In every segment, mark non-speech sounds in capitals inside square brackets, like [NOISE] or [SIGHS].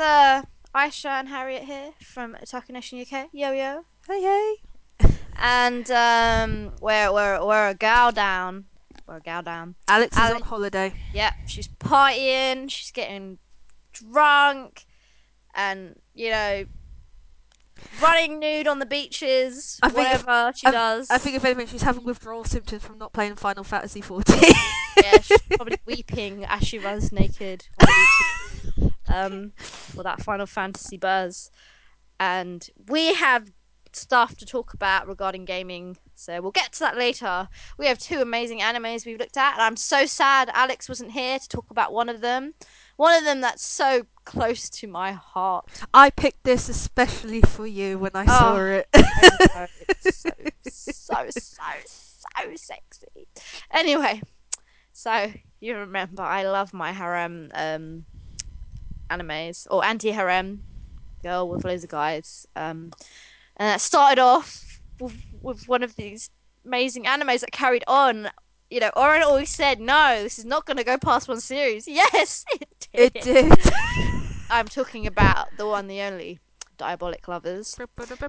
uh Aisha and Harriet here from Otaku Nation UK. Yo yo. Hey, hey. And um we're we're we're a gal down. We're a gal down. Alex is on holiday. Yep, she's partying, she's getting drunk and you know running nude on the beaches, I think if- whatever she I- does. I think if anything, she's having withdrawal symptoms from not playing Final Fantasy 14. yeah, she's probably weeping as she runs naked on the beaches, [LAUGHS] um, for that Final Fantasy buzz. And we have stuff to talk about regarding gaming, so we'll get to that later. We have two amazing animes we've looked at, and I'm so sad Alex wasn't here to talk about one of them. One of them that's so close to my heart. I picked this especially for you when I saw Oh. it. I [LAUGHS] it's so, so, so, so sexy. Anyway, so you remember I love my harem um, animes or anti-harem girl with loads of guys. Um, and that started off with, with one of these amazing animes that carried on. You know, Oren always said, "No, this is not going to go past one series." [LAUGHS] Yes, it did. it did. [LAUGHS] I'm talking about the one, the only, Diabolik Lovers.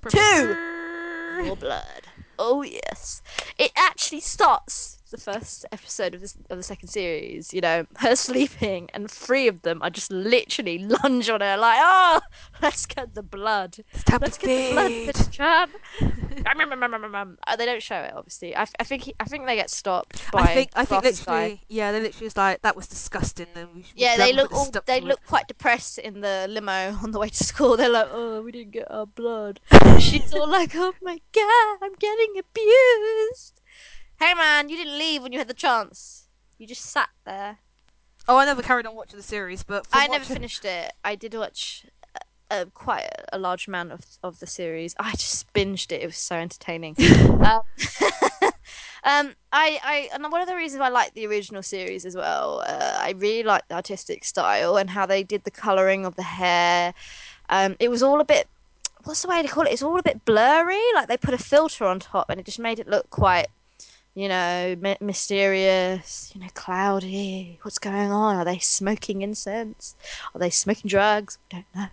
Two. [LAUGHS] More blood. Oh yes. It actually starts the first episode of this of the second series. You know, [LAUGHS] her sleeping, and three of them are just literally [LAUGHS] lunge on her like, oh, [LAUGHS] let's get the blood. Time Let's get the blood, feed. bitch, Chan. Uh, they don't show it, obviously. I, I think he, I think they get stopped by I think I think literally guy. yeah they literally was like that was disgusting we Yeah, they look all, they to look quite depressed in the limo on the way to school. They're like, "Oh, we didn't get our blood." She's all like, "Oh my god, I'm getting abused." Hey man, you didn't leave when you had the chance. You just sat there. Oh, I never carried on watching the series, but I never watching- finished it. I did watch uh, quite a, a large amount of of the series. I just binged it. It was so entertaining. [LAUGHS] um, [LAUGHS] um, I, I, and one of the reasons I like the original series as well. Uh, I really like the artistic style and how they did the coloring of the hair. Um, it was all a bit. What's the way to call it? It's all a bit blurry. Like they put a filter on top, and it just made it look quite you know, my- mysterious, you know, cloudy. What's going on? Are they smoking incense? Are they smoking drugs? We don't know.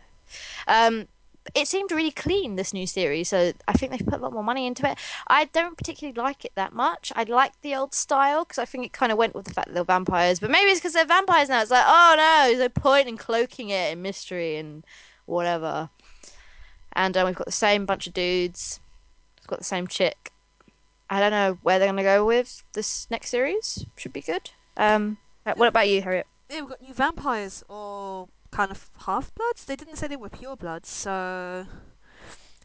Um, it seemed really clean this new series, so I think they've put a lot more money into it. I don't particularly like it that much. I like the old style because I think it kind of went with the fact that they're vampires, but maybe it's because they're vampires now. It's like, oh no, there's no point in cloaking it in mystery and whatever. And um, we've got the same bunch of dudes. We've got the same chick. I don't know where they're gonna go with this next series. Should be good. Um, uh, what about you, Harriet? yeah, we've got new vampires or kind of half bloods. They didn't say they were pure bloods, so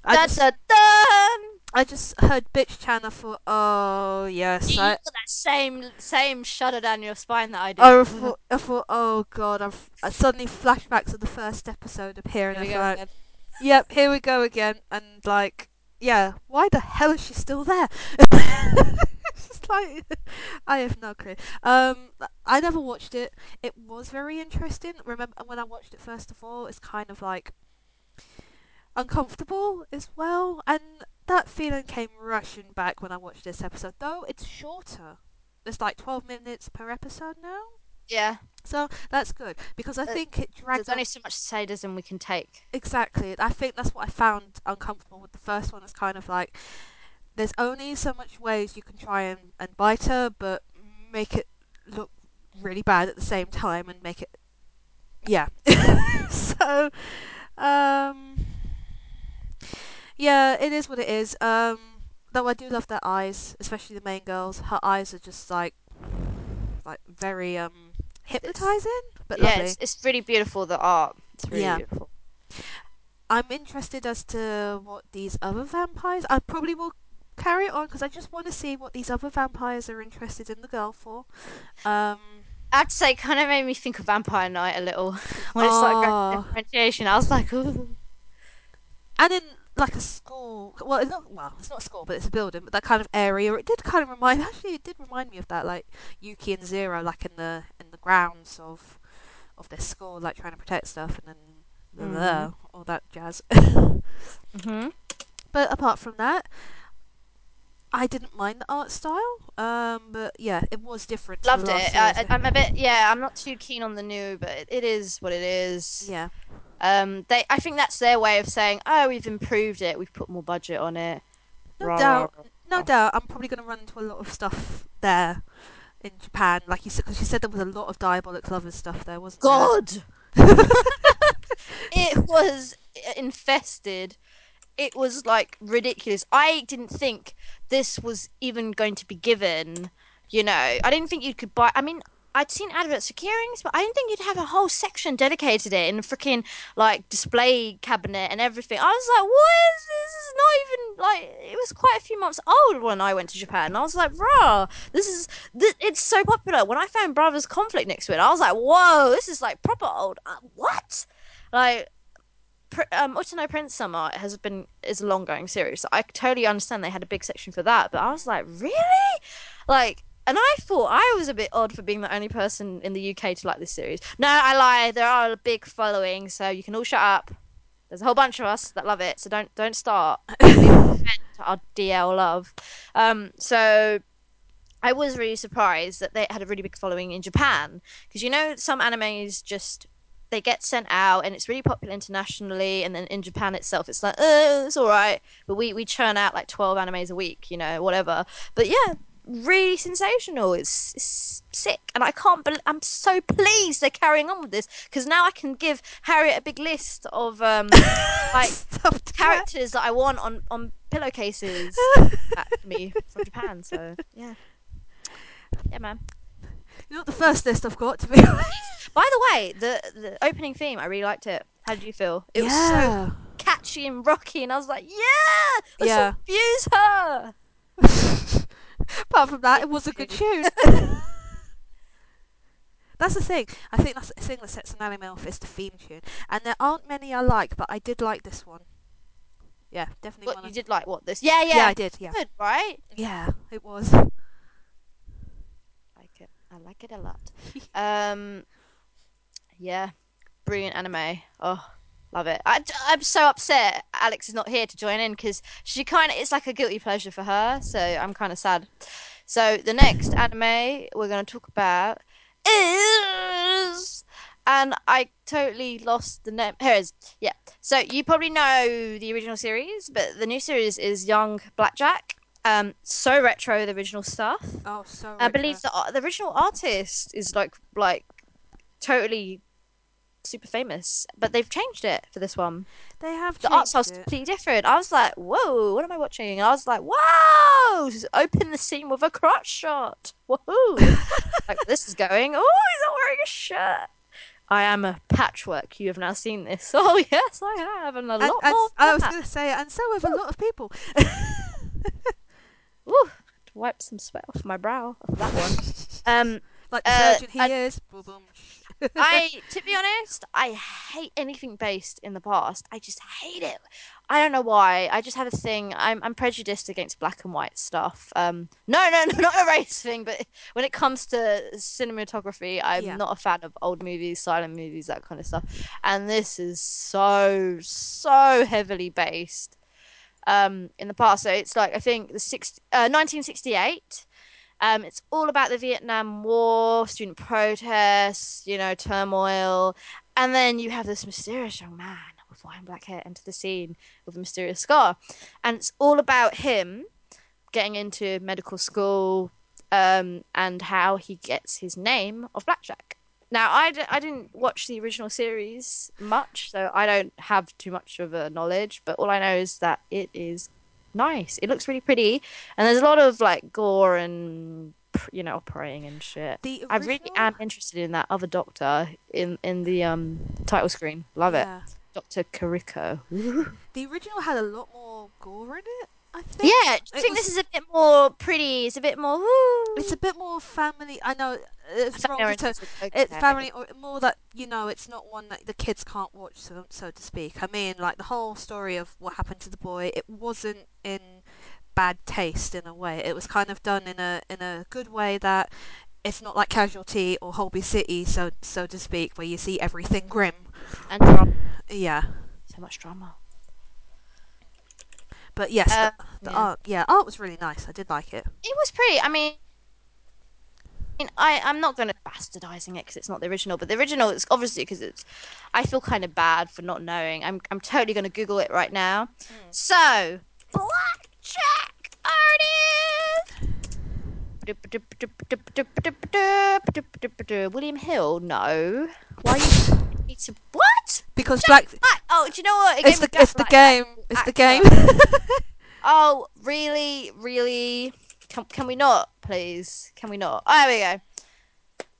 I Dun, just, dun, dun! I just heard bitch Chan. I thought, oh yes, You I, got that same same shudder down your spine that I did. I thought, I thought, oh god, I've I suddenly flashbacks of the first episode appearing. Here we I thought, again. yep, here we go again, and like, yeah, why the hell is she still there? [LAUGHS] it's just like, I have no clue. Um, I never watched it. It was very interesting. Remember when I watched it first of all, it's kind of like uncomfortable as well, and that feeling came rushing back when I watched this episode. Though it's shorter. It's like 12 minutes per episode now. Yeah, So that's good because I Uh, think it drags there's on only so much sadism we can take. Exactly. I think that's what I found uncomfortable with the first one. It's kind of like there's only so much ways you can try and, and bite her, but make it look really bad at the same time and make it. Yeah. [LAUGHS] so, um. Yeah, it is what it is. Um, though I do love their eyes, especially the main girls. Her eyes are just like, like very um hypnotizing, but yeah, lovely. it's, it's really beautiful. The art, it's really Yeah. beautiful. I'm interested as to what these other vampires. I probably will carry it on because I just want to see what these other vampires are interested in the girl for. Um, I have to say, it kind of made me think of Vampire Knight a little [LAUGHS] when it started going Oh. differentiation. I was like, ooh. and in like a school, well, it's not well, it's not a school, but it's a building, but that kind of area. It did kind of remind. [LAUGHS] Actually, it did remind me of that, like Yuki and Zero, like in the in the grounds of of their school, like trying to protect stuff, and then Mhm. uh, all that jazz. [LAUGHS] hmm But apart from that, I didn't mind the art style. Um, but yeah, it was different. Loved it. I, I, I'm a bit, yeah, I'm not too keen on the new, but it is what it is. yeah, Um, they, I think that's their way of saying, "Oh, we've improved it. We've put more budget on it." No Rah, doubt, rah, no rah. doubt. I'm probably going to run into a lot of stuff there in Japan, like you said, because you said there was a lot of Diabolik lovers stuff there, wasn't God, [LAUGHS] it was infested. It was like ridiculous. I didn't think this was even going to be given. You know, I didn't think you could buy. I mean, I'd seen adverts for keyrings, but I didn't think you'd have a whole section dedicated to it in a freaking like display cabinet and everything. I was like, what is this? This is not even like. It was quite a few months old when I went to Japan. I was like, rah, this is th- it's so popular. When I found Brothers Conflict next to it, I was like, whoa, this is like proper old. Uh, what? Like. Um, Uta no Prince-sama has been is a long going series. So I totally understand they had a big section for that, but I was like, really? Like, and I thought I was a bit odd for being the only person in the UK to like this series. No, I lie. There are a big following, so you can all shut up. There's a whole bunch of us that love it, so don't don't start. [LAUGHS] our DL love. Um, so I was really surprised that they had a really big following in Japan because you know some animes just they get sent out and it's really popular internationally, and then in Japan itself it's like uh, it's all right, but we we churn out like twelve animes a week, you know, whatever. But yeah, really sensational. It's, it's sick, and I can't. Bel I'm so pleased they're carrying on with this because now I can give Harriet a big list of um [LAUGHS] like characters that I want on on pillowcases [LAUGHS] at me from Japan. So yeah, yeah, man. You're not the first list I've got, to be [LAUGHS] honest. By the way, the the opening theme, I really liked it. How did you feel? It was so catchy and rocky, and I was like, yeah, let's Yeah. abuse her. Apart from that, it was a good [LAUGHS] tune. that's the thing. I think that's the thing that sets an anime off is the theme tune. And there aren't many I like, but I did like this one. Yeah, definitely What you did like what this? Yeah, yeah, yeah, I did. Yeah, good, right? yeah, it was. I like it. I like it a lot. [LAUGHS] um, yeah, brilliant anime. Oh, love it. I, am so upset Alex is not here to join in because she kind of it's like a guilty pleasure for her. So I'm kind of sad. So the next anime we're going to talk about is. And I totally lost the name. Here it is. Yeah. So you probably know the original series, but the new series is Young Blackjack. Um, so retro, the original stuff. Oh, so. Retro. I believe the the original artist is like like totally super famous, but they've changed it for this one. they have The art style's completely different. I was like, whoa, what am I watching? And I was like, whoa, just open the scene with a crotch shot. Woohoo! [LAUGHS] like this is going. Oh, he's not wearing a shirt. I am a patchwork. You have now seen this. [LAUGHS] Oh yes, I have, and a And, lot and more. I was going to say, and so have a lot of people. [LAUGHS] To wipe some sweat off my brow of that one. Um, like the Uh, surgeon he I- is. I, to be honest, I hate anything based in the past. I just hate it. I don't know why. I just have a thing. I'm I'm prejudiced against black and white stuff. Um, no, no, [LAUGHS] no, not a race thing. But when it comes to cinematography, I'm Yeah. not a fan of old movies, silent movies, that kind of stuff. And this is so so heavily based um, in the past. So it's like I think the six, uh, 1968. Um, it's all about the Vietnam War, student protests, you know, turmoil, and then you have this mysterious young man with and black hair enter the scene with a mysterious scar, and it's all about him getting into medical school um, and how he gets his name of Blackjack. Now, I, d- I didn't watch the original series much, so I don't have too much of a knowledge, but all I know is that it is nice. It looks really pretty, and there's a lot of like gore and you know praying and shit. The I really am interested in that other doctor in in the um title screen. Love it, Doctor Kiriko. [LAUGHS] The original had a lot more gore in it. I think. Yeah, I think was- this is a bit more pretty. It's a bit more. Woo. It's a bit more family. I know it's wrong to Family-oriented, It's family or more that you know. It's not one that the kids can't watch, so so to speak. I mean, like the whole story of what happened to the boy. It wasn't in bad taste in a way. It was kind of done in a in a good way that it's not like Casualty or Holby City, so so to speak, where you see everything grim. and drama. Yeah, So much drama. But yes, Uh, the, the yeah. art. Yeah, art was really nice. I did like it. It was pretty. I mean, mean, I I'm not going to bastardizing it because it's not the original, but the original is obviously because it's. I feel kind of bad for not knowing. I'm I'm totally going to Google it right now. So blackjack artist. William Hill? No. Why are you? It's a, what? Because Black. Black. Oh, do you know what? It's the it's the game. Jack It's the game. Oh, really, really? Can, can we not, please? Can we not? Oh, there we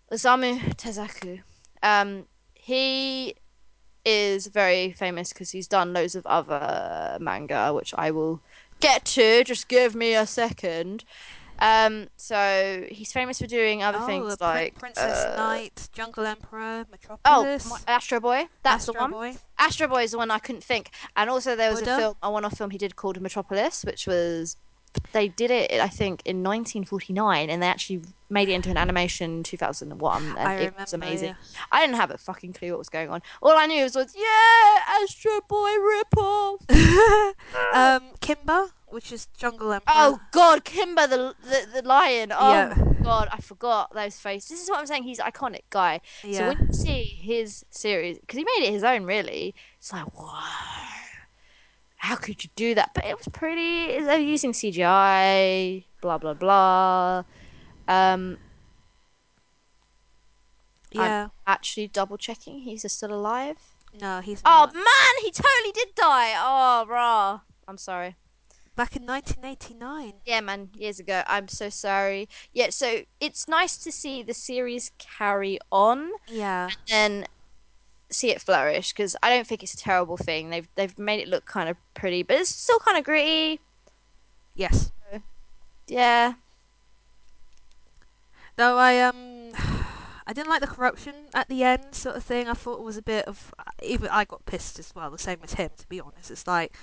go. Osamu Tezuka. Um, he is very famous because he's done loads of other manga, which I will get to. Just give me a second. Um, so he's famous for doing other oh, things like Princess uh, Knight, Jungle Emperor, Oh, Metropolis. my, Astro Boy. That's Astro the one. Boy. Astro Boy is the one I couldn't think. And also there was Buddha? a film, a one-off film he did called Metropolis, which was they did it I think in 1949, and they actually made it into an animation in 2001, and I it remember. was amazing. yeah. I didn't have a fucking clue what was going on. All I knew was, was yeah, Astro Boy ripoff. [LAUGHS] um, Kimba, which is Jungle Emperor. Oh God, Kimba the the, the lion. Oh Yeah. God, I forgot those faces. This is what I'm saying. He's an iconic guy. Yeah. So when you see his series, because he made it his own, really, it's like, wow, how could you do that? But it was pretty. They're using CGI, blah blah blah. Um, yeah. actually, double checking, he's still alive. No, he's Oh not. man, he totally did die. Oh, rah. I'm sorry. Back in 1989. Yeah, man, years ago. I'm so sorry. Yeah, so it's nice to see the series carry on Yeah. and see it flourish because I don't think it's a terrible thing. They've they've made it look kind of pretty, but it's still kind of gritty. Yes. Yeah. Though I um, [SIGHS] I didn't like the corruption at the end, sort of thing. I thought it was a bit of even I got pissed as well, the same as him. To be honest, it's like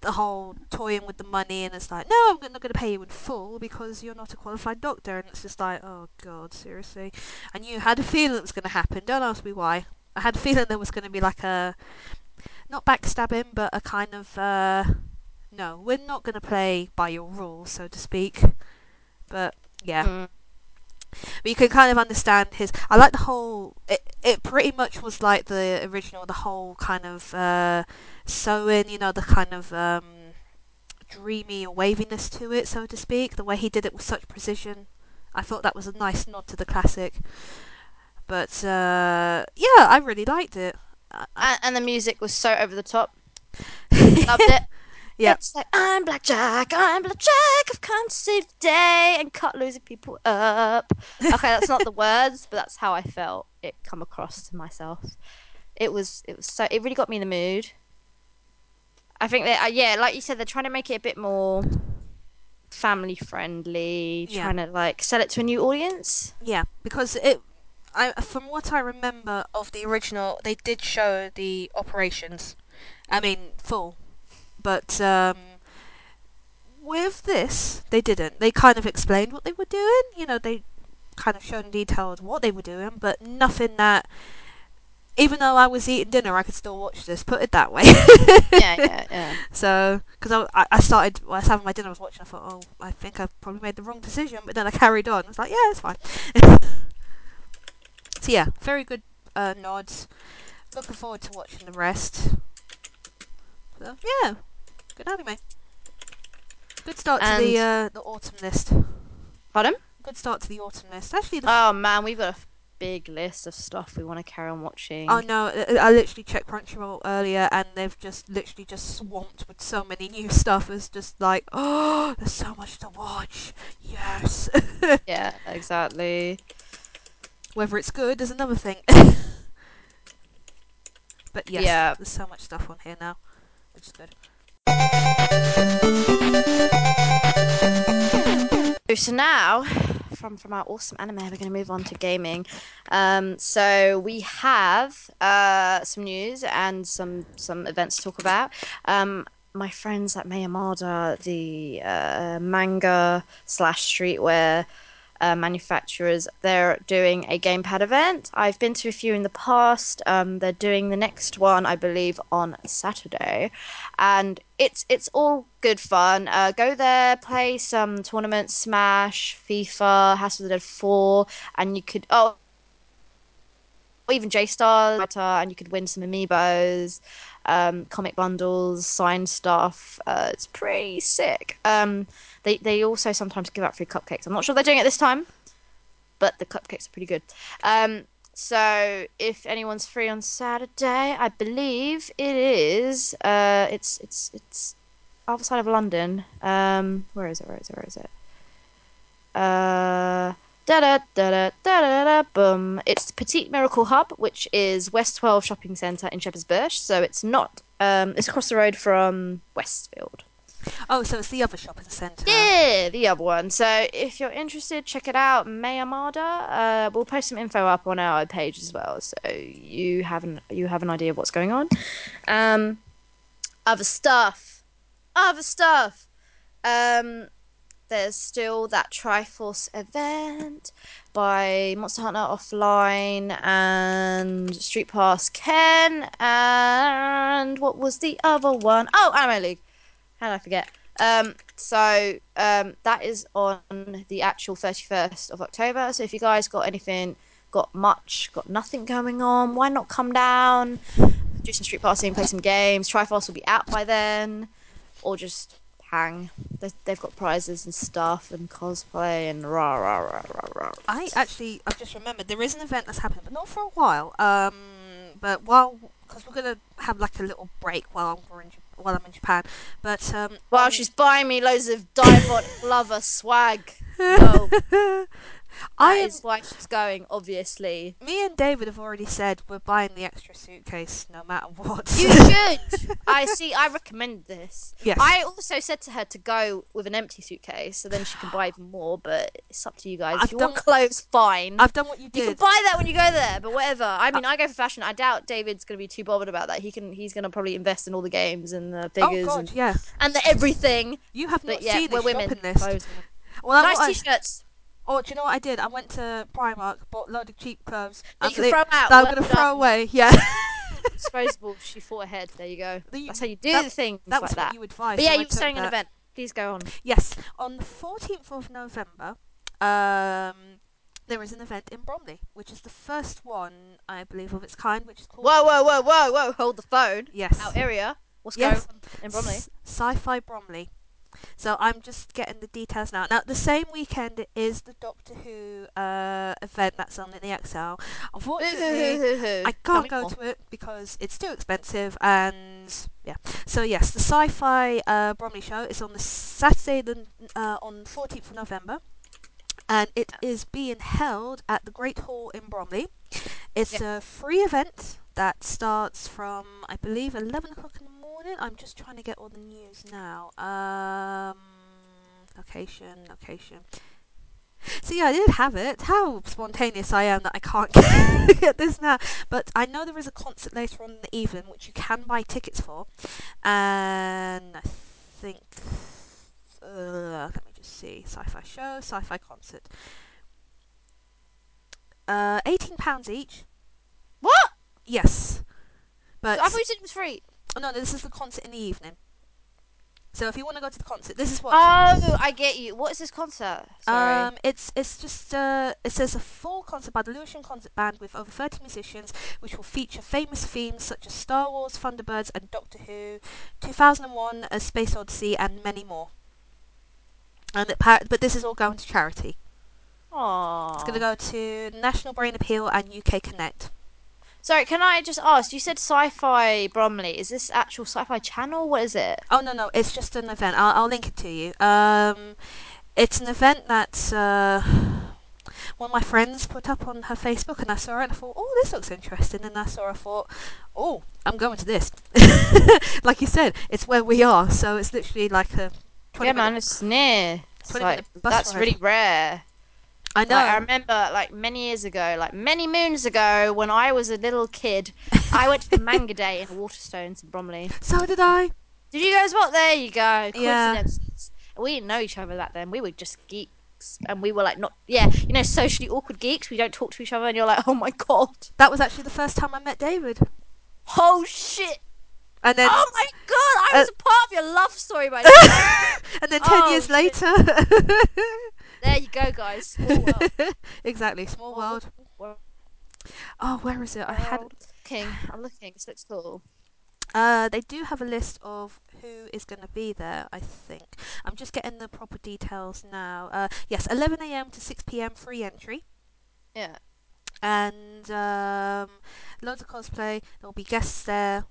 the whole toying with the money, and it's like, no, I'm not going to pay you in full because you're not a qualified doctor, and it's just like, oh god, seriously. And you had a feeling it was going to happen. Don't ask me why. I had a feeling there was going to be like a not backstabbing, but a kind of uh, no, we're not going to play by your rules, so to speak. But yeah. Mm. But you can kind of understand his. I like the whole. It, it pretty much was like the original, the whole kind of uh, sewing, you know, the kind of um, dreamy waviness to it, so to speak. The way he did it with such precision. I thought that was a nice nod to the classic. But uh, yeah, I really liked it. I- I- And, and the music was so over the top. [LAUGHS] Loved it. Yeah. It's like I'm Blackjack, I'm Blackjack, I've come to save the day and cut losing people up. [LAUGHS] Okay, that's not the words, but that's how I felt it come across to myself. It was it was so it really got me in the mood. I think that uh, yeah, like you said, they're trying to make it a bit more family friendly, Yeah. trying to like sell it to a new audience. Yeah, because it. I, from what I remember of the original, they did show the operations. I mean, full. But um, with this, they didn't. They kind of explained what they were doing. You know, they kind of showed in detail what they were doing, but nothing that. Even though I was eating dinner, I could still watch this. Put it that way. yeah, yeah, yeah. [LAUGHS] So, because I, I, I started, when I was having my dinner, I was watching, I thought, oh, I think I've probably made the wrong decision, but then I carried on. I was like, yeah, it's fine. [LAUGHS] so, yeah, very good uh, nods. Looking forward to watching the rest. So, yeah, good anime. Good start to the uh, the autumn list. Pardon? Good start to the autumn list. Actually, Oh man, we've got a big list of stuff we want to carry on watching. Oh no! I I literally checked Crunchyroll earlier, and they've just literally just swamped with so many new [LAUGHS] stuff. It's just like, oh, [GASPS] there's so much to watch. Yes. [LAUGHS] Yeah, exactly. Whether it's good is another thing. [LAUGHS] but yes, Yeah. there's so much stuff on here now, which is good. So now, from from our awesome anime, we're going to move on to gaming. Um, so we have uh, some news and some some events to talk about. Um, my friends at Mayamada, the uh, manga slash streetwear uh, manufacturers. They're doing a gamepad event. I've been to a few in the past. Um, they're doing the next one, I believe, on Saturday, and it's it's all good fun. Uh, go there, play some tournaments, Smash, FIFA, House of the Dead Four, and you could oh. Even J Star, and you could win some amiibos, um, comic bundles, signed stuff. Uh, it's pretty sick. Um, they they also sometimes give out free cupcakes. I'm not sure they're doing it this time, but the cupcakes are pretty good. Um, so if anyone's free on Saturday, I believe it is. Uh, it's it's it's outside of London. Um, where is it? Where is it? Where is it? Uh. Da da da da da da boom. It's Petite Miracle Hub, which is West 12 Shopping Centre in Shepherd's Bush. So it's not. Um, it's across the road from Westfield. Oh, so it's the other shopping centre. Yeah, the other one. So if you're interested, check it out. Mayamada. Uh, we'll post some info up on our page as well, so you have an you have an idea of what's going on. Um, other stuff, other stuff. Um, there's still that Triforce event by Monster Hunter Offline and Street Pass Ken and what was the other one? Oh, Anime League. How did I forget? Um, so um, that is on the actual 31st of October. So if you guys got anything, got much, got nothing going on, why not come down, do some street passing, play some games. Triforce will be out by then, or just hang. They, they've got prizes and stuff and cosplay and rah rah rah rah rah. I actually, I've just remembered there is an event that's happening, but not for a while. Um, but while because we're gonna have like a little break while I'm in while I'm in Japan. But um, while on- she's buying me loads of Divot [LAUGHS] lover swag. [LAUGHS] I that am, is why she's going. Obviously, me and David have already said we're buying the extra suitcase no matter [LAUGHS] what. you [LAUGHS] should. I see. I recommend this. yes. I also said to her to go with an empty suitcase, so then she can buy even more. But it's up to you guys. I've if you want done- clothes, fine. I've done what you did. you can buy that when you go there, but whatever. I uh, mean, I go for fashion. I doubt David's going to be too bothered about that. He can. He's going to probably invest in all the games and the oh figures God, and, yeah. and the everything. You have But not yeah, seen we're this women. list. Clothes. Well, nice I- t-shirts Oh, do you know what I did? I went to Primark, bought a load of cheap clothes. that you can throw out. that I'm well gonna throw away. Yeah. [LAUGHS] Disposable. She thought ahead. There you go. The- That's how you do that- the things that was like what that. you advised. But yeah, you were saying an event. Please go on. Yes, on the 14th of November, um, there is an event in Bromley, which is the first one, I believe, of its kind, which is called. Whoa, whoa, whoa, whoa, whoa! Hold the phone. Yes. Our area. What's Yes. going on in Bromley? S- Sci-fi Bromley. So I'm just getting the details now. Now the same weekend is the Doctor Who uh, event that's on in the ExCeL. Unfortunately, [LAUGHS] I can't go more. to it because it's too expensive and yeah. So yes, the Sci-Fi uh, Bromley show is on the Saturday the uh, on 14th of November, and it is being held at the Great Hall in Bromley. It's a free event that starts from I believe 11 o'clock in the morning. I'm just trying to get all the news now. Um, location, location. See, I did have it. How spontaneous I am that I can't [LAUGHS] get this now. But I know there is a concert later on in the evening which you can buy tickets for. And I think. Uh, let me just see. Sci fi show, sci fi concert. Uh, £18 each. What? Yes. But. I thought you said it was free. Oh, no, this is the concert in the evening. So if you want to go to the concert, this is what. Oh, I get you. What is this concert? Sorry. Um, it's it's just uh, it says a full concert by the Lucian Concert Band with over 30 musicians, which will feature famous themes such as Star Wars, Thunderbirds, and Doctor Who, 2001: A Space Odyssey, and many more. And it par- but this is all going to charity. Aww. It's going to go to National Brain Appeal and UK Connect. Sorry, can I just ask? You said Sci-Fi Bromley. Is this actual Sci-Fi Channel? What is it? Oh no no, it's just an event. I'll, I'll link it to you. Um, it's an event that uh, one of my friends put up on her Facebook, and I saw it and I thought, oh, this looks interesting. And I saw, I thought, oh, I'm going to this. [LAUGHS] like you said, it's where we are, so it's literally like a. 20 yeah, man, minute- it's near. It's 20 like, that's ride. really rare. I know. Like, I remember, like many years ago, like many moons ago, when I was a little kid, [LAUGHS] I went to the manga day in Waterstones in Bromley. so did I. Did you guys what? There you go. Yeah. We didn't know each other back then. We were just geeks, and we were like not yeah, you know, socially awkward geeks. We don't talk to each other, and you're like, oh my god, That was actually the first time I met David. oh shit, And then oh my god, I uh, was a part of your love story by [LAUGHS] now. and then 10 Oh, years shit. later. [LAUGHS] there you go, guys. Small [LAUGHS] world. exactly, small world. World. Oh, where is it? I had Looking, I'm looking. This looks cool. Uh, they do have a list of who is going to be there, I think. I'm just getting the proper details now. Uh, yes, 11 a.m. to 6 p.m. free entry. Yeah. And um, loads of cosplay. There will be guests there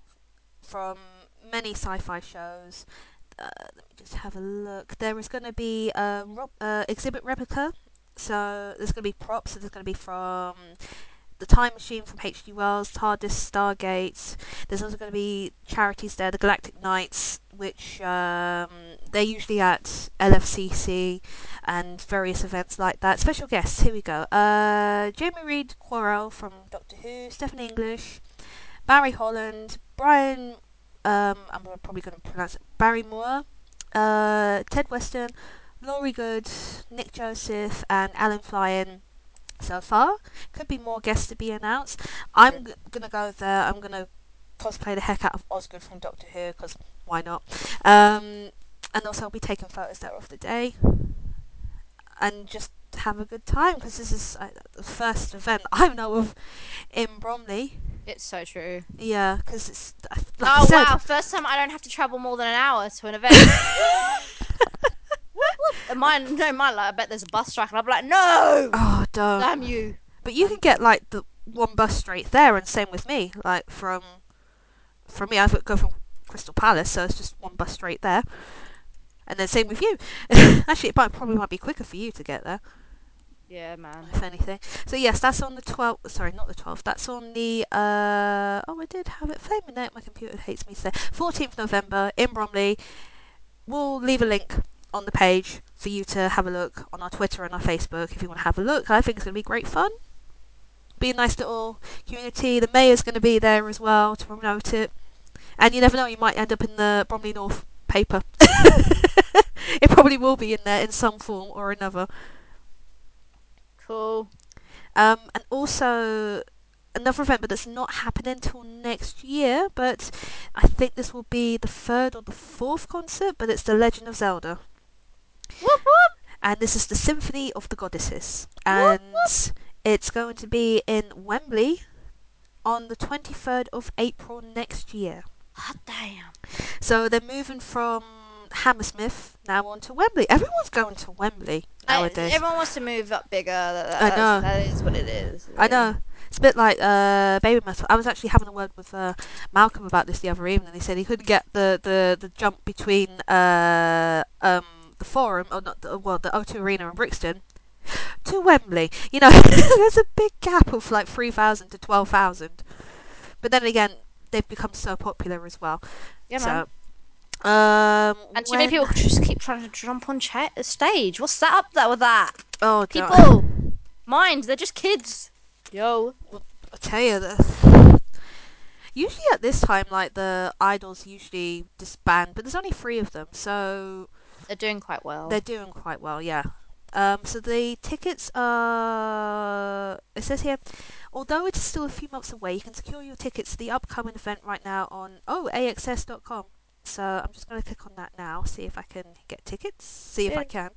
from many sci fi shows. Let me just have a look. There is going to be a ro- uh, exhibit replica. So there's going to be props. So there's going to be from the Time Machine from H.G. Wells, TARDIS, Stargate. There's also going to be charities there, the Galactic Knights, which um, they're usually at LFCC and various events like that. Special guests, here we go. Uh, Jamie Reid-Quarrell from Doctor Who, Stephen English, Barry Holland, Brian, um, I'm probably going to pronounce it, Barry Moore, uh, Ted Weston, Laurie Goode, Nick Joseph, and Alan Flyen so far. Could be more guests to be announced. I'm g- going to go there. I'm going to cosplay the heck out of Osgood from Doctor Who because why not? Um, and also, I'll be taking photos there of the day and just have a good time because this is uh, the first event I know of in Bromley. It's so true. Yeah, because it's like oh said, wow! First time I don't have to travel more than an hour to an event. [LAUGHS] And mine, no, mine. Like, I bet there's a bus strike, and I'm like, no, oh, don't. damn you. But you can get like the one bus straight there, and same with me. Like from from me, I go from Crystal Palace, so it's just one bus straight there. And then same with you. [LAUGHS] Actually, it might probably might be quicker for you to get there, Yeah, man. if anything. So yes, that's on the twelfth. Sorry, not the twelfth. That's on the. Uh, oh, I did have it flaming out. My computer hates me today. Fourteenth November in Bromley. We'll leave a link on the page for you to have a look on our Twitter and our Facebook if you want to have a look. I think it's going to be great fun. Be a nice little community. The mayor's going to be there as well to promote it. And you never know, you might end up in the Bromley North paper. [LAUGHS] it probably will be in there in some form or another. Um, and also another event, but that's not happening until next year. But I think this will be the third or the fourth concert. But it's the Legend of Zelda, Whoop whoop. and this is the Symphony of the Goddesses, and it's going to be in Wembley on the 23rd of April next year. Hot damn. So they're moving from Hammersmith now on to Wembley. Everyone's going to Wembley I- everyone wants to move up bigger. That, I know. That is what it is. I know. It's a bit like uh, Baby Metal. I was actually having a word with uh, Malcolm about this the other evening. He said he couldn't get the, the, the jump between uh, um, the Forum, or not, the, well, the O2 Arena in Brixton, to Wembley. You know, [LAUGHS] there's a big gap of like 3,000 to 12,000. But then again, they've become so popular as well. Yeah, man. Um, and too many when- people [LAUGHS] just keep trying to jump on cha- stage. What's that up there with that? Oh, People, mind, they're just kids. Yo. I tell you this. Usually at this time, like the idols usually disband, but there's only three of them, so They're doing quite well. they're doing quite well. Yeah. Um, so the tickets are. It says here, although it is still a few months away, you can secure your tickets to the upcoming event right now on oh AXS.com. So I'm just going to click on that now, see if I can get tickets, see if I can.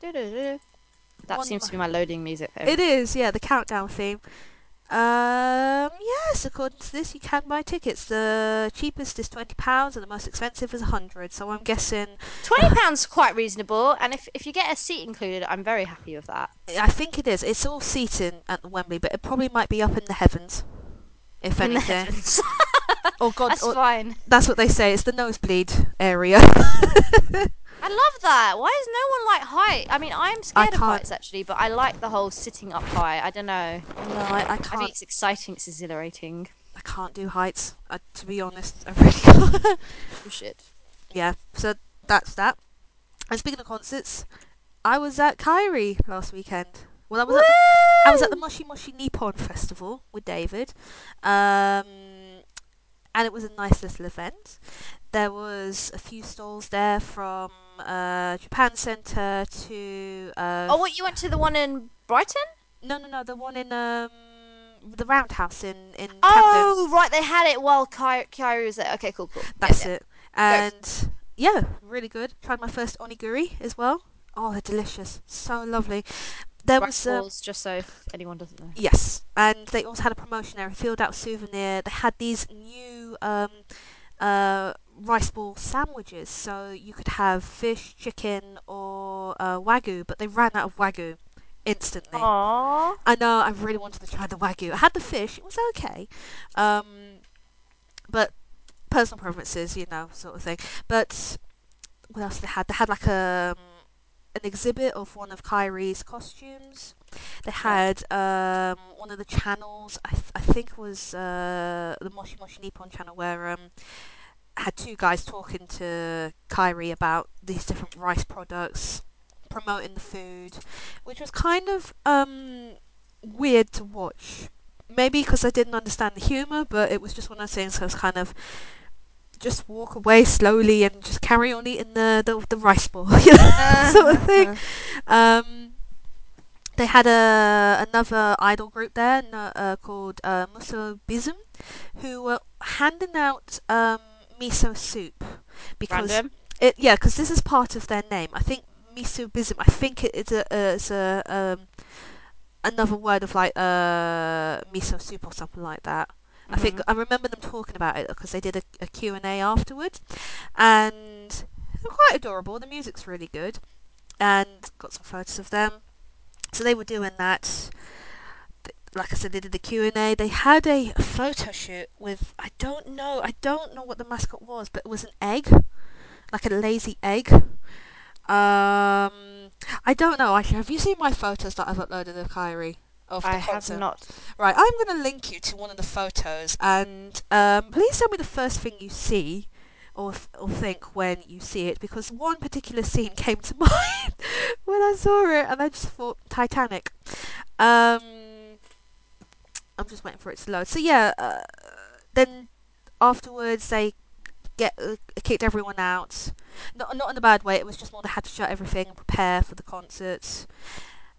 That One seems to be my loading music. Though. It is, yeah, the countdown theme. Um, yes, according to this, you can buy tickets. The cheapest is twenty pounds, and the most expensive is a hundred. So I'm guessing. Twenty pounds is quite reasonable, and if if you get a seat included, I'm very happy with that. I think it is. It's all seating at the Wembley, but it probably might be up in the heavens, if In anything. heavens. [LAUGHS] Oh God, That's or- fine. that's what they say. It's the nosebleed area. I love that. Why is no one like height? I mean, I'm scared of heights actually, but I like the whole sitting up high. I don't know. no, I, I I can't. I think it's exciting. It's exhilarating. I can't do heights. Uh, to be honest, I really [LAUGHS] can't. Oh shit. yeah, so that's that. And speaking of concerts, I was at Kyary last weekend. Well, I was at the, I was at the Moshi Moshi Nippon Festival with David, um, and it was a nice little event. There was a few stalls there from uh, Japan Centre to. Uh, Oh, what you went to the one in Brighton? No, no, no. The one in um, the Roundhouse in in Camden. Oh, right, they had it while Ky- Kyary was there. Okay, cool, cool. That's yeah. it. And yeah, really good. Tried my first onigiri as well. Oh, they're delicious. So lovely. There was um, balls, just so if anyone doesn't know. yes, and they also had a promotion there, a filled out souvenir. They had these new um, uh, rice ball sandwiches, so you could have fish, chicken, or uh, wagyu, but they ran out of wagyu instantly. Aww. I know. I really wanted to try the wagyu. I had the fish. It was okay, um, but personal preferences, you know, sort of thing. But what else they had? They had like a um, an exhibit of one of Kyary's costumes. They had um, one of the channels. I, th- I think it was uh, the Moshi Moshi Nippon channel where um, had two guys talking to Kyary about these different rice products, promoting the food, which was kind of um, weird to watch. Maybe because I didn't understand the humour, but it was just one of those things I was kind of just walk away slowly and just carry on eating the, the, the rice ball, [LAUGHS] you know, sort of thing. Um, they had a another idol group there uh, called uh, who were handing out um, miso soup because Random. it yeah because this is part of their name. I think miso bism. I think it is a uh, it's a um, another word of like uh, miso soup or something like that. I think Mhm. I remember them talking about it because they did a, a Q&A afterward, and they're quite adorable. The music's really good and got some photos of them. So they were doing that. Like I said, they did the Q&A. They had a photo shoot with, I don't know, I don't know what the mascot was, but it was an egg. Like a lazy egg. Um, I don't know. Actually, have you seen my photos that I've uploaded of Kyary? Of the I concert? have not. Right, I'm going to link you to one of the photos, and um, please tell me the first thing you see or, or think when you see it, because one particular scene [LAUGHS] came to [LAUGHS] mind when I saw it, and I just thought Titanic. Um, I'm just waiting for it to load. So yeah, uh, then afterwards they get uh, kicked everyone out. Not not in a bad way. It was just more they had to shut everything and prepare for the concerts.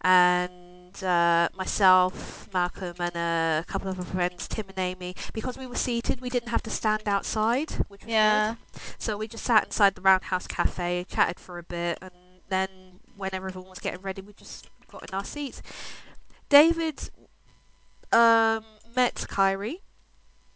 And uh, myself, Malcolm, and a couple of our friends, Tim and Amy, because we were seated, we didn't have to stand outside, which was Yeah. good. So we just sat inside the Roundhouse Cafe, chatted for a bit, and then whenever everyone was getting ready, we just got in our seats. David um, met Kyary.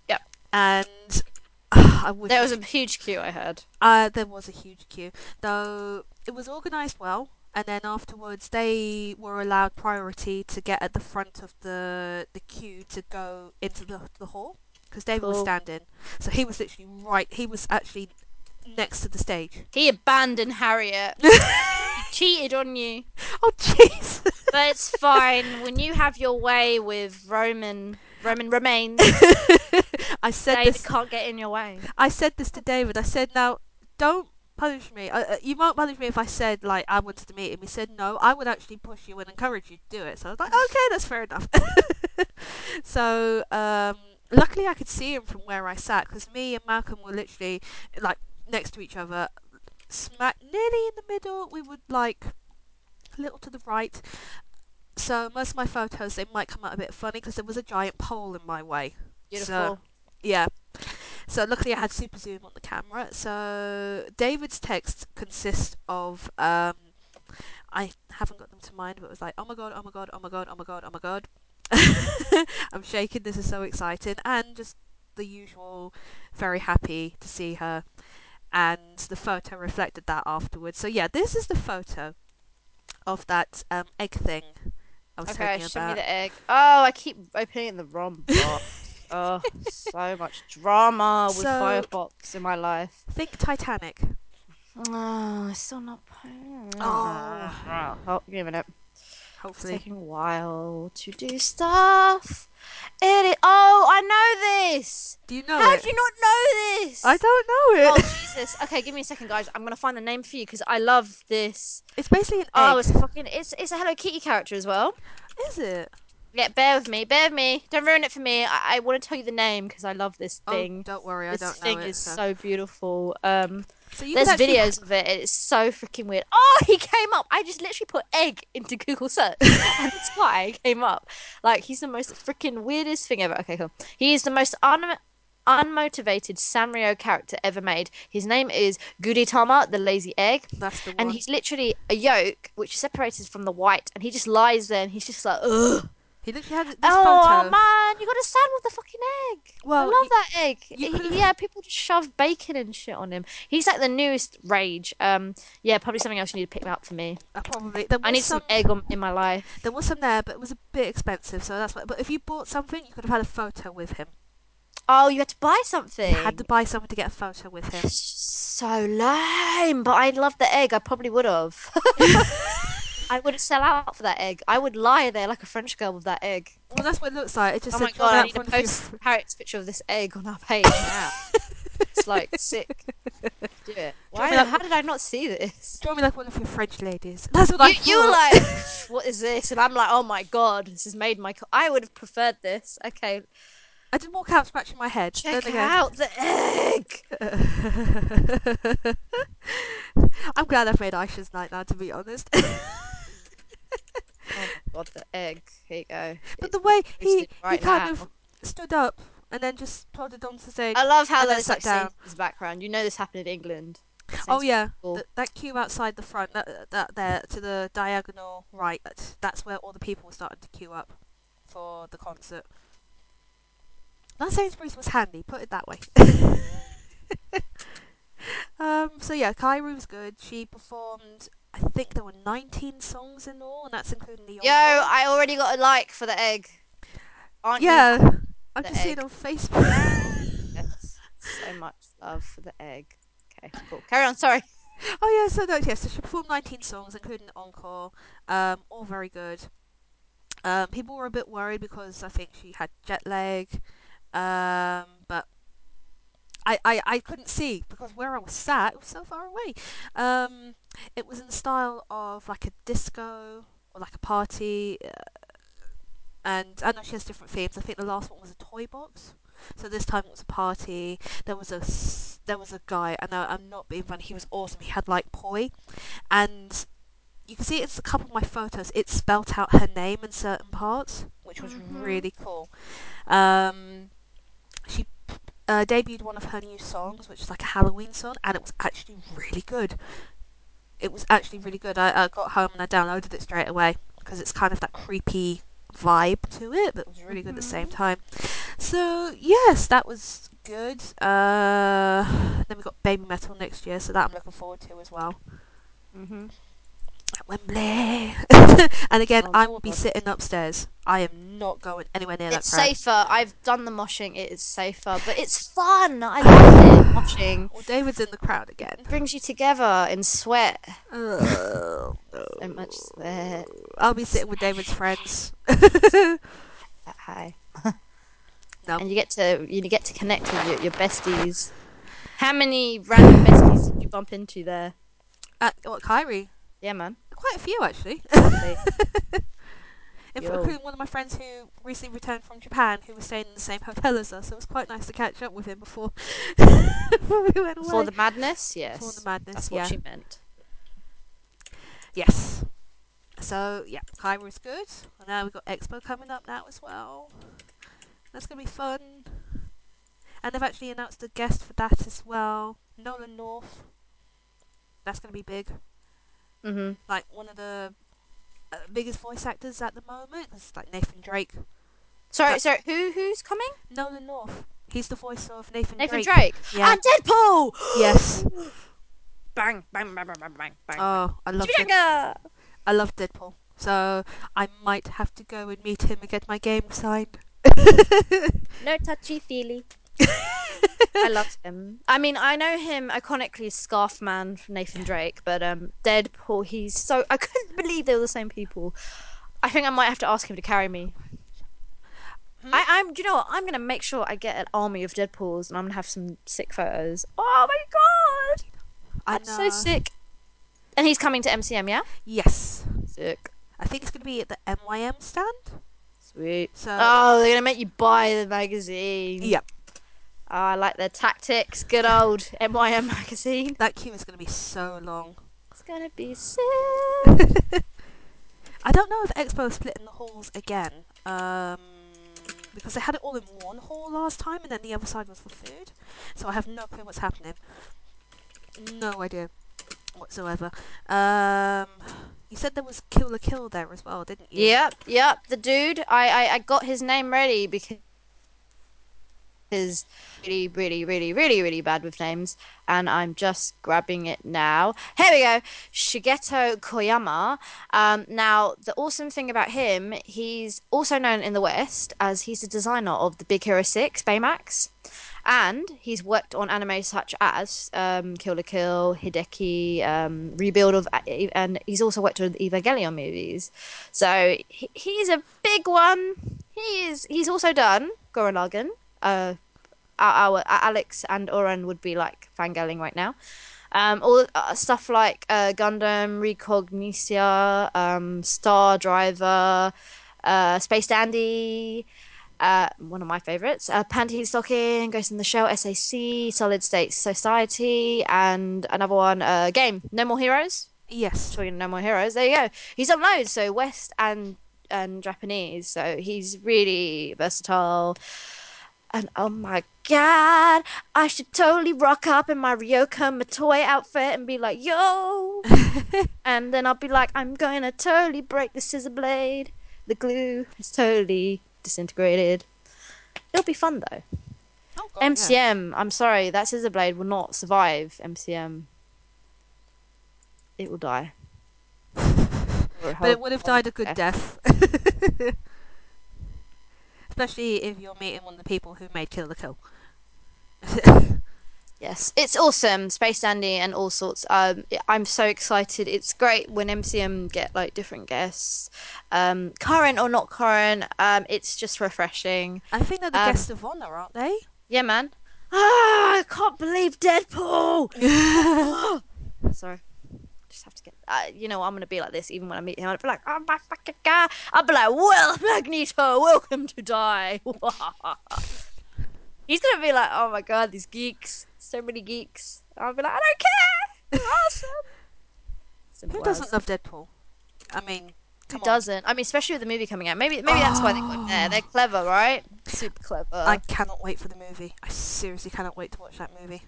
Yep. And [SIGHS] I wish There was a huge queue I heard. uh, there was a huge queue, though it was organised well. And then afterwards, they were allowed priority to get at the front of the the queue to go into the the hall because David was standing. So he was literally right. He was actually next to the stage. He abandoned Harriet. [LAUGHS] Cheated on you. oh jeez! [LAUGHS] But it's fine. when you have your way with Roman Roman remains, [LAUGHS] I said David this. can't get in your way. I said this to David. I said, now don't punish me. Uh, uh, you won't punish me if I said like I wanted to meet him. He said no. I would actually push you and encourage you to do it. So I was like, okay, that's fair enough. [LAUGHS] so um, luckily I could see him from where I sat because me and Malcolm were literally like next to each other, smack nearly in the middle. We would like a little to the right. So most of my photos they might come out a bit funny because there was a giant pole in my way. Beautiful. Yeah. So luckily I had super zoom on the camera. So David's text consists of um I haven't got them to mind, but it was like, oh my god, oh my god, oh my god, oh my god, oh my god. [LAUGHS] I'm shaking, this is so exciting and just the usual very happy to see her and the photo reflected that afterwards. So yeah, this is the photo of that um egg thing I was Okay, show me the egg. Oh, I keep opening it in the wrong [LAUGHS] box. Oh, so much drama with So- Firefox in my life. Think Titanic. Oh, it's still not. Oh, Oh. oh give me a minute. It's Hopefully. taking a while to do stuff. It is. Oh, I know this. Do you know How it? do you not know this? I don't know it. Oh [LAUGHS] Jesus! Okay, give me a second, guys. I'm gonna find the name for you because I love this. It's basically an oh, egg. Oh, it's a fucking. It's it's a Hello Kitty character as well. Is it? Yeah, bear with me. Bear with me. Don't ruin it for me. I, I want to tell you the name because I love this Oh, thing. don't worry, I don't thing know it. is so. so beautiful. Um, So there's actually- videos of it. It's so freaking weird. Oh, he came up. I just literally put egg into Google search, and this guy came up. Like he's the most freaking weirdest thing ever. Okay, cool. He's the most un- unmotivated Sanrio character ever made. His name is Gudetama, the lazy egg. That's the one. And he's literally a yolk, which is separated from the white, and he just lies there and he's just like, ugh. He literally had this Oh photo. man, you got to stand with the fucking egg. Well, I love that egg. He- yeah, people just shove bacon and shit on him. He's like the newest rage. Um, yeah, probably something else you need to pick him up for me. Uh, probably. I need some egg on, in my life. There was some there, but it was a bit expensive, so that's why. But if you bought something, you could have had a photo with him. Oh, you had to buy something. You had to buy something to get a photo with him. So lame, but I love the egg. I probably would have. [LAUGHS] [LAUGHS] I would sell out for that egg. I would lie there like a French girl with that egg. Well, that's what it looks like. It just Oh my god, I need to you. post Harriet's picture of this egg on our page now. it's like sick. Do it. Why? like- how did I not see this? Draw me like one of your French ladies. [LAUGHS] That's what I You, you were like, [LAUGHS] what is this? And I'm like, oh my god, this has made my. Co- I would have preferred this. Okay, I did walk out scratching my head. check out the egg. [LAUGHS] I'm glad I've made Aisha's night now, to be honest. Oh god, the egg. Here you go. but It's the way he, posted he kind now. of stood up and then just plodded onto the stage. I love how and then there's sat like down. His background. You know this happened in England. Oh yeah, Cool. th- that queue outside the front, that that there to the diagonal right. That's, that's where all the people were starting to queue up for the concert. That Sainsbury's was handy. Put it that way. [LAUGHS] um. So yeah, Kyary was good. She performed. I think there were 19 songs in all, and that's including the. Yo. I already got a like for the egg. Aren't you? yeah, I'm the just seeing egg? on Facebook. [LAUGHS] Yes. So much love for the egg. Okay, cool. Carry on. Sorry. Oh yeah, so no, yes, so she performed 19 songs, including the encore. Um, all very good. Um, people were a bit worried because I think she had jet lag, um, I, I, I couldn't see because where I was sat, it was so far away. Um, it was in the style of like a disco or like a party, uh, and I know she has different themes. I think the last one was a toy box. So this time it was a party. There was a there was a guy, and I, I'm not being funny. He was awesome. He had like poi, and you can see it's a couple of my photos. It spelt out her name in certain parts, which was Mhm. really cool. Um, uh, debuted one of her new songs, which is like a Halloween song, and it was actually really good. It was actually really good. I, I got home and I downloaded it straight away because it's kind of that creepy vibe to it, but it was really good at the same time. So yes, that was good. Uh, then we got Baby Metal next year, so that I'm looking forward to as well. Mm-hmm. At Wembley. [LAUGHS] and again, Oh, I will be God. sitting upstairs. I am not going anywhere near It's that crowd. safer. I've done the moshing. It is safer, but it's fun. I love it. [LAUGHS] Moshing Well, David's in the crowd again. It brings you together in sweat. Oh, [LAUGHS] So much sweat. I'll be sitting with David's friends. Uh, hi. No. And you get to you get to connect with your, your besties. How many random besties did you bump into there? At what, Kyary? Yeah, man. Quite a few, actually. [LAUGHS] Including one of my friends who recently returned from Japan, who was staying in the same hotel as us. So it was quite nice to catch up with him before, [LAUGHS] before we went away. For the madness, yes. Before the madness, That's yeah. what she meant. Yes. So yeah, Kyary was good. And now we've got Expo coming up now as well. That's gonna be fun. And they've actually announced a guest for that as well. Nolan North. That's gonna be big. Hmm Like one of the uh, biggest voice actors at the moment. It's like Nathan Drake. Sorry, But- sorry. Who who's coming? Nolan North. He's the voice of Nathan, Drake. Nathan Drake. Drake. Yeah. And Deadpool. Yes. [GASPS] Bang bang bang bang bang bang bang. Oh, I love Dead- Chimichanga! I love Deadpool. So I might have to go and meet him and get my game signed. [LAUGHS] No touchy feely. [LAUGHS] I love him. I mean, I know him iconically as Scarf Man from Nathan Drake, but um, Deadpool, he's so. I couldn't believe they were the same people. I think I might have to ask him to carry me. Hmm? I, I'm. You know what? I'm gonna make sure I get an army of Deadpools, and I'm gonna have some sick photos. Oh my god, I that's know. so sick. And he's coming to MCM, yeah? Yes. Sick. I think it's going to be at the MYM stand. Sweet. So Oh, they're gonna make you buy the magazine. Yep. Oh, I like their tactics. Good old MYM magazine. that queue is going to be so long. It's gonna be sick. [LAUGHS] I don't know if Expo is splitting the halls again. Um, because they had it all in one hall last time, and then the other side was for food. So I have no clue what's happening. No idea whatsoever. Um, you said there was Kill la Kill there as well, didn't you? Yep, yep. The dude, I, I, I got his name ready because is really, really, really, really, really bad with names, and I'm just grabbing it now. Here we go, Shigeto Koyama. Um, now, the awesome thing about him, he's also known in the West as he's the designer of the Big Hero Six Baymax. And he's worked on anime such as um, Kill la Kill, Hideki, um, Rebuild of, and he's also worked on the Evangelion movies. So he, he's a big one. He is. He's also done Gurren Lagann. Uh, our, our Alex and Oren would be like fangirling right now. Um, all uh, stuff like uh, Gundam, Reconguista, um, Star Driver, uh, Space Dandy, uh, one of my favorites, uh, Panty Stocking, Ghost in the Shell, SAC, Solid State Society, and another one, uh, Game, No More Heroes. Yes. Talking No More Heroes. There you go. He's done loads, so West and and Japanese, so he's really versatile. And oh my god, I should totally rock up in my Ryuko Matoi outfit and be like, yo! [LAUGHS] and then I'll be like, I'm gonna totally break the scissor blade. The glue is totally disintegrated. It'll be fun though. Oh, God, yeah. MCM, I'm sorry, that scissor blade will not survive MCM. It will die. [LAUGHS] But it would have died a good death. [LAUGHS] Especially if you're meeting one of the people who made Kill la Kill. [LAUGHS] Yes, it's awesome, Space Dandy and all sorts. Um, I'm so excited. It's great when MCM get like different guests, um, current or not current. Um, it's just refreshing. I think they're the Um, guest of honor, aren't they? Yeah, man. Ah, I can't believe Deadpool. [LAUGHS] [GASPS] Sorry, just have to get. Uh, you know, I'm gonna be like this even when I meet him. I'll be like, oh my fucking god. I'll be like, well, Magneto, welcome to die. [LAUGHS] He's gonna be like, oh my god, these geeks, so many geeks. I'll be like, I don't care. Awesome. [LAUGHS] Simple Who doesn't as. love Deadpool? I mean, Who on. doesn't? I mean, especially with the movie coming out. Maybe, maybe that's why they got there. They're [GASPS] clever, right? Super clever. I cannot wait for the movie. I seriously cannot wait to watch that movie.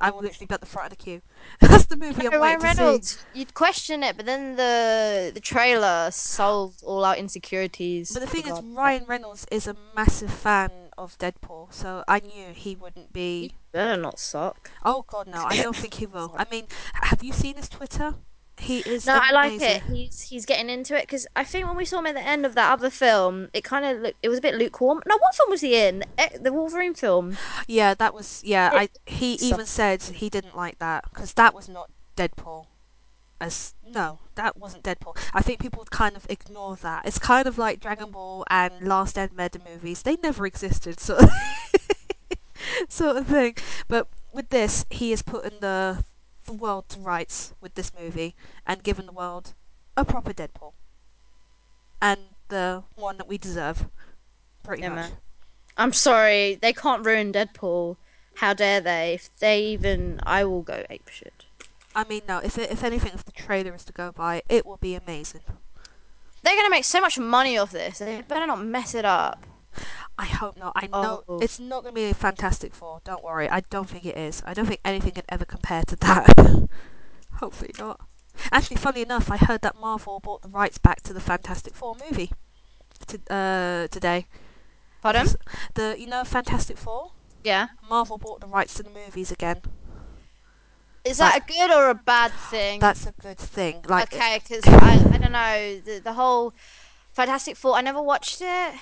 I will literally be at the front of the queue. [LAUGHS] That's the movie I'm Ryan waiting to see. Reynolds, you'd question it, but then the the trailer solved all our insecurities. But the thing is, Ryan Reynolds is a massive fan of Deadpool, so I knew he wouldn't be. better not suck. Oh God, no! I don't think he will. I mean, have you seen his Twitter? He is. No, I like it. He's he's getting into it because I think when we saw him at the end of that other film, it kind of looked. It was a bit lukewarm. No, what film was he in? The Wolverine film. Yeah, that was. Yeah, I. He So- even said he didn't like that because that was not Deadpool. As mm. no, that wasn't Deadpool. I think people would kind of ignore that. It's kind of like Dragon Ball and Last Airbender movies. They never existed, sort of, [LAUGHS] sort of thing. But with this, he is putting the the world to rights with this movie and given the world a proper Deadpool and the one that we deserve. Pretty Yeah, much. man. I'm sorry, they can't ruin Deadpool. How dare they? If they even, I will go ape shit. I mean, no. If it, if anything, if the trailer is to go by, it will be amazing. They're gonna make so much money off this. They better not mess it up. I hope not. I know Oh. it's not going to be a Fantastic Four. Don't worry. I don't think it is. I don't think anything can ever compare to [LAUGHS] that. Hopefully not. Actually, funny enough, I heard that Marvel bought the rights back to the Fantastic Four movie to, uh, today. Pardon? The you know Fantastic Four. Yeah. Marvel bought the rights to the movies again. Is that a good or a bad thing? That's a good thing. Like, okay, because I, I don't know the the whole Fantastic Four. I never watched it.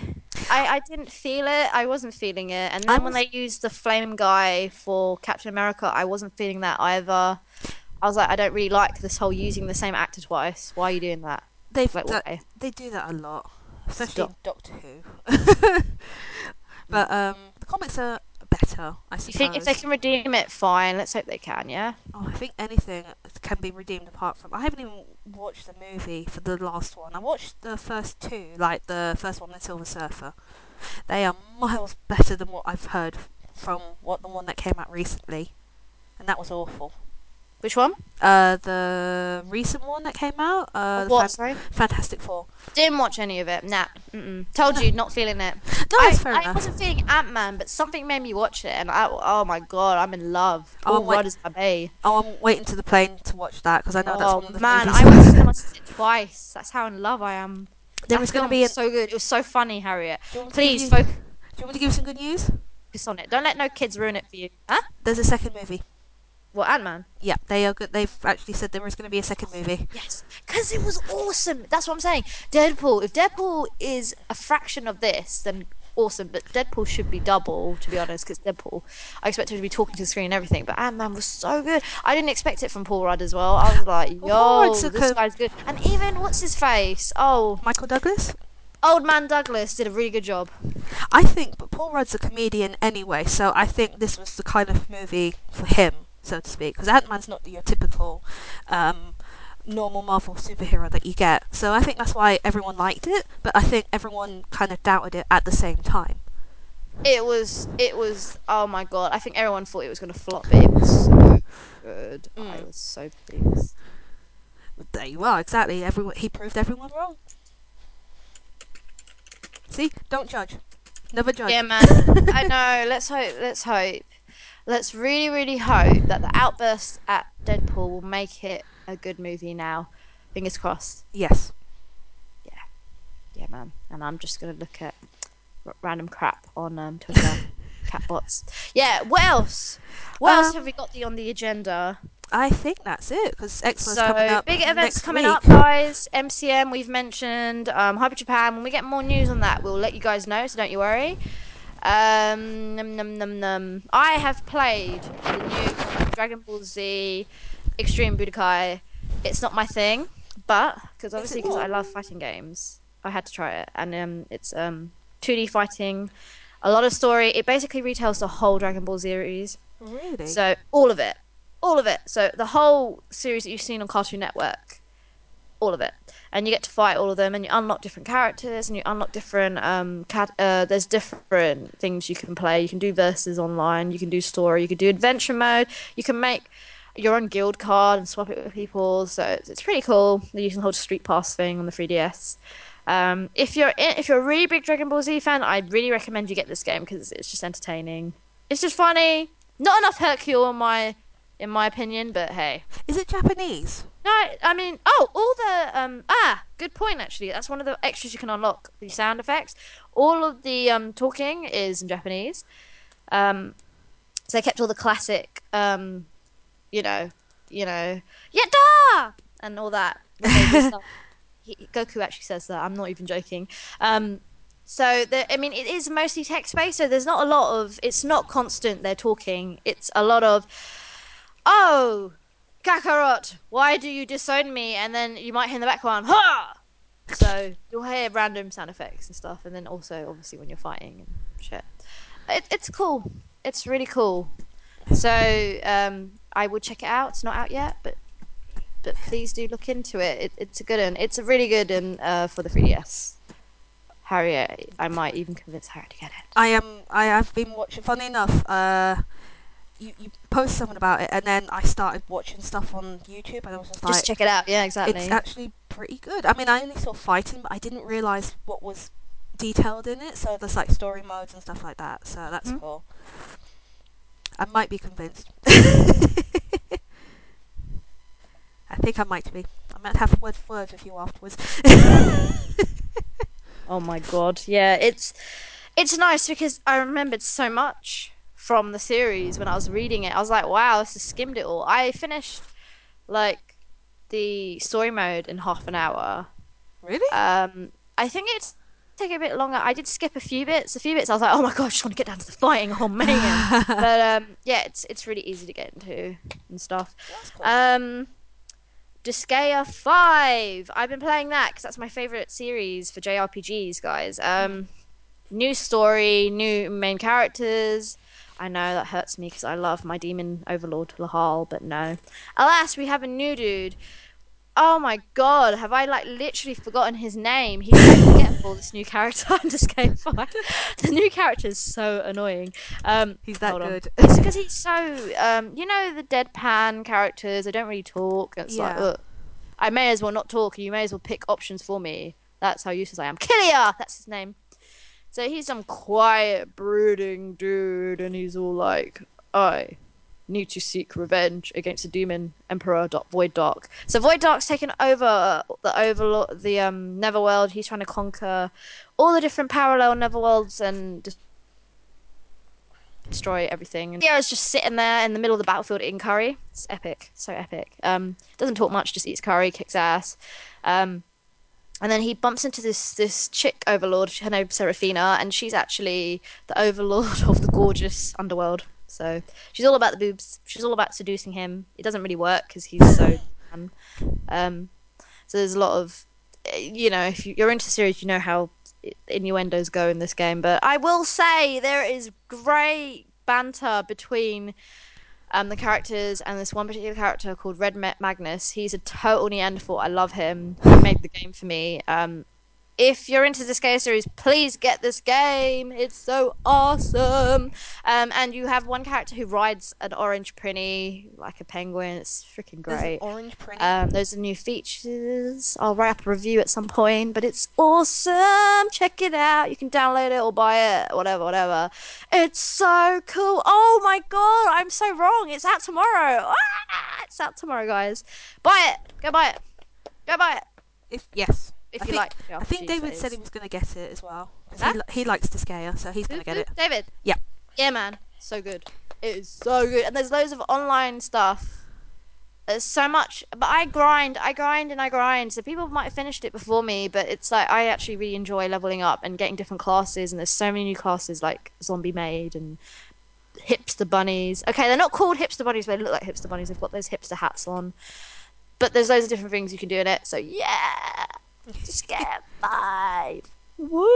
I, I didn't feel it. I wasn't feeling it. And I then when they used the Flame guy for Captain America, I wasn't feeling that either. I was like, I don't really like this whole using the same actor twice. Why are you doing that? they've Like, that- why? they do that a lot, especially Stop. Doctor Who. [LAUGHS] but um, the comics are better. I You think if they can redeem it, fine. Let's hope they can. Yeah. Oh, I think anything can be redeemed apart from. I haven't even watched the movie for the last one. I watched the first two, like the first one, The Silver Surfer. They are miles better than what I've heard from what the one that came out recently, and that was awful. Which one? Uh, the recent one that came out, uh, what? Fan- Fantastic Four. Didn't watch any of it. Nah. Mm-mm. Told you, not feeling it. No, I, that's fair I enough. wasn't feeling Ant Man, but something made me watch it, and I, oh my god, I'm in love. Oh, wait. Rudd is my bae. Oh, I'm waiting to the plane to watch that because I know that's Oh one of the man, movies. I [LAUGHS] watched it twice. That's how in love I am. there That was going to be. An, so good. It was so funny, Harriet. do you want me to give Please you- focus Do you want me to give you some good news? on it. Don't let no kids ruin it for you. Huh? There's a second movie. What Ant Man? Yeah, they are good. They've actually said there was going to be a second movie. Yes, because it was awesome. That's what I'm saying. Deadpool. If Deadpool is a fraction of this, then awesome. But Deadpool should be double, to be honest, because Deadpool. I expect him to be talking to the screen and everything. But Ant Man was so good. I didn't expect it from Paul Rudd as well. I was like, [LAUGHS] Well, yo, a this co- guy's good. And even what's his face? Oh, Michael Douglas. old man Douglas did a really good job. I think, but Paul Rudd's a comedian anyway, so I think this was the kind of movie for him, so to speak. Because Ant Man's not your typical um, normal Marvel superhero that you get. So I think that's why everyone liked it, but I think everyone kind of doubted it at the same time. It was, it was. Oh my god! I think everyone thought it was gonna flop. But it was so good. I Mm. was so pleased. There you are, exactly. Everyone, he proved everyone wrong. See, don't judge. Never judge. Yeah, man. [LAUGHS] I know. Let's hope. Let's hope. Let's really, really hope that the outburst at Deadpool will make it a good movie. Now, fingers crossed. Yes. Yeah, Yeah, man. And I'm just gonna look at r- random crap on um, Twitter, [LAUGHS] catbots. Yeah. What else? What else Um, have we got the on the agenda? I think that's it because Expo's so coming up. big events coming week. up, guys. MCM we've mentioned. Um, Hyper Japan. When we get more news on that, we'll let you guys know. So don't you worry. Um, num, num, num, num. I have played the new Dragon Ball Z Extreme Budokai. It's not my thing, but because obviously because I love fighting games, I had to try it, and um, it's um 2D fighting, a lot of story. It basically retells the whole Dragon Ball series. Really? So all of it, all of it. So the whole series that you've seen on Cartoon Network, all of it, and you get to fight all of them, and you unlock different characters, and you unlock different um. Cat- uh, there's different things you can play. You can do verses online. You can do story. You can do adventure mode. You can make your own guild card and swap it with people. So it's, it's pretty cool. You can hold a Street Pass thing on the 3DS. Um, if you're in, if you're a really big Dragon Ball Z fan, I'd really recommend you get this game because it's just entertaining. It's just funny. Not enough Hercule in my in my opinion, but hey. Is it Japanese? No, I mean, oh, all the um ah, good point actually. That's one of the extras you can unlock. The sound effects. All of the um talking is in Japanese. Um so they kept all the classic um you know, you know, Yatta and all that. [LAUGHS] the favorite stuff. He, Goku actually says that. I'm not even joking. Um so the, I mean, it is mostly text based. So there's not a lot of. It's not constant. They're talking. It's a lot of. Oh, Kakarot, why do you disown me? And then you might hear in the background, ha! So you'll hear random sound effects and stuff, and then also obviously when you're fighting and shit. It, it's cool. It's really cool. So um, I would check it out. It's not out yet, but but please do look into it. it it's a good one. It's a really good one uh, for the 3DS. Harriet, I might even convince Harriet to get it. I am. I have been watching. Funny enough, uh, you you post something about it, and then I started watching stuff on YouTube, and I was just like, Just check it out. Yeah, exactly. it's actually pretty good. I mean, I only saw fighting, but I didn't realize what was detailed in it. So there's like story modes and stuff like that. So that's Mhm. cool. I might be convinced. [LAUGHS] I think I might be. I might have a word words with you afterwards. [LAUGHS] Oh my god, yeah, it's it's nice because I remembered so much from the series when I was reading it. I was like, wow, this has skimmed it all. I finished like the story mode in half an hour. really? Um, I think it's take a bit longer. I did skip a few bits. A few bits I was like, oh my god, I just want to get down to the fighting. Oh man, [LAUGHS] but um, yeah, it's it's really easy to get into and stuff. Cool. Um, Disgaea 5. I've been playing that because that's my favorite series for JRPGs, guys. Um, new story, new main characters. I know that hurts me because I love my demon overlord Laharl, but no. Alas, we have a new dude. Oh my god, have I like literally forgotten his name? He's so forgetful. This new character on Disgaea Five. the new character is so annoying. Um, He's that good. It's because he's so um, you know the deadpan characters. They don't really talk. It's like, Yeah. ugh. I may as well not talk. You may as well pick options for me. That's how useless I am. Killia, that's his name. So he's some quiet, brooding dude, and he's all like, "I need to seek revenge against the demon emperor Dark- Void Dark." So Void Dark's taken over the overlord, the um Netherworld. He's trying to conquer all the different parallel Netherworlds and des- destroy everything. And Sierra's just sitting there in the middle of the battlefield eating curry. It's epic, so epic. Um, doesn't talk much, just eats curry, kicks ass. Um, and then he bumps into this this chick overlord, her name's Seraphina, and she's actually the overlord of the gorgeous underworld. So she's all about the boobs. She's all about seducing him. It doesn't really work because he's so. [LAUGHS] Um, so there's a lot of, eh, you know, if you- you're into the series, you know how innuendos go in this game. But I will say there is great banter between um, the characters and this one particular character called Red Magnus. He's a total Neanderthal. I love him. He made the game for me. Um, if you're into this game series, please get this game. It's so awesome. Um, and you have one character who rides an orange prinny like a penguin. It's freaking great. orange prinny. Um, those are new features. I'll write up a review at some point, but it's awesome. Check it out. You can download it or buy it, whatever, whatever. It's so cool. Oh my god, I'm so wrong. It's out tomorrow. Ah, it's out tomorrow, guys. Buy it. Go buy it. Go buy it if yes, if I you think- like. I think David said he was going to get it as well. Huh? he, li- he likes to scare, so he's going to get it. David. Yeah. Yeah, man. So good. It is so good, and there's loads of online stuff. There's so much, but I grind, I grind, and I grind. So people might have finished it before me, but it's like I actually really enjoy leveling up and getting different classes. And there's so many new classes like Zombie Maid and Hipster Bunnies. Okay, they're not called Hipster Bunnies, but they look like Hipster Bunnies. They've got those hipster hats on. But there's loads of different things you can do in it. So yeah, just get five. Woo!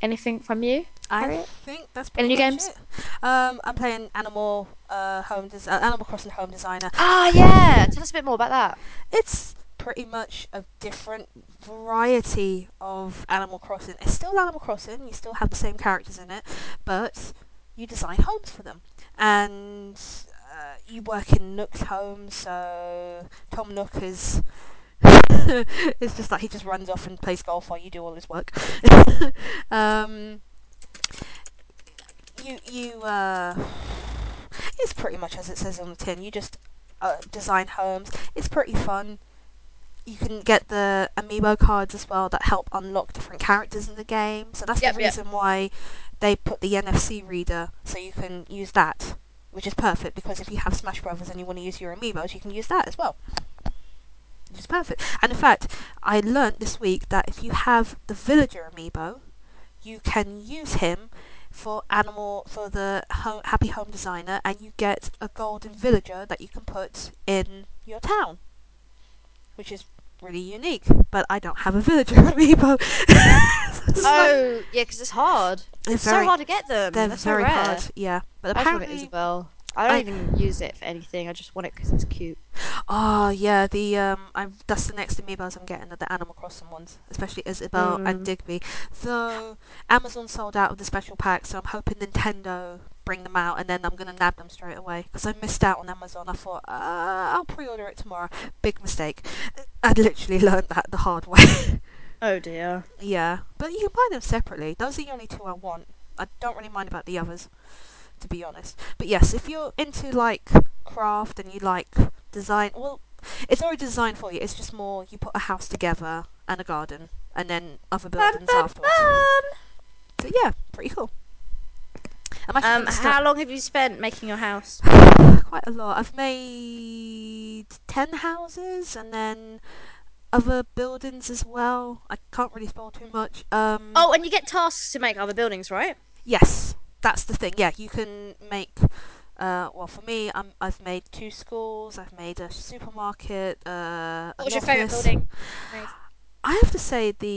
Anything from you? I think that's Any pretty new much games? it. Um, I'm playing Animal uh, Home Des- uh, Animal Crossing Home Designer. Ah, yeah. Tell us a bit more about that. It's pretty much a different variety of Animal Crossing. It's still Animal Crossing. You still have the same characters in it, but you design homes for them, and uh, you work in Nook's home. So Tom Nook is. [LAUGHS] it's just like he just runs off and plays golf while you do all his work. [LAUGHS] um, you you uh, it's pretty much as it says on the tin. You just uh, design homes. It's pretty fun. You can get the amiibo cards as well that help unlock different characters in the game. So that's Yep, the yep. reason why they put the NFC reader so you can use that, which is perfect because if you have Smash Brothers and you want to use your amiibos, you can use that as well. Which is perfect. And in fact, I learnt this week that if you have the villager amiibo, you can use him for animal for the ho- happy home designer and you get a golden villager that you can put in your town which is really unique but i don't have a villager [LAUGHS] amiibo [LAUGHS] So Oh, yeah, because it's hard. they're It's very, so hard to get them. they're so very rare. hard yeah but I just want it apparently Isabelle. I don't I- even use it for anything. I just want it because it's cute. oh yeah the um I'm, that's the next amiibos i'm getting are the animal crossing ones especially Isabelle and Mm. digby though amazon sold out of the special pack so i'm hoping nintendo bring them out and then i'm gonna nab them straight away because i missed out on amazon i thought uh, i'll pre-order it tomorrow big mistake I'd literally [LAUGHS] learned that the hard way [LAUGHS] Oh dear. yeah but you can buy them separately those are the only two i want i don't really mind about the others to be honest. But yes if you're into like craft and you like design well it's already designed for you it's just more you put a house together and a garden and then other buildings afterwards. so yeah pretty cool. Um, how long have you spent making your house? [SIGHS] quite a lot. I've made 10 houses and then other buildings as well. I can't really spoil too much. Um Oh, and you get tasks to make other buildings, right? Yes, that's the thing. Yeah, you can make. Uh, well, for me, I'm, I've made two schools. I've made a supermarket. Uh, What was your favourite building? I have to say the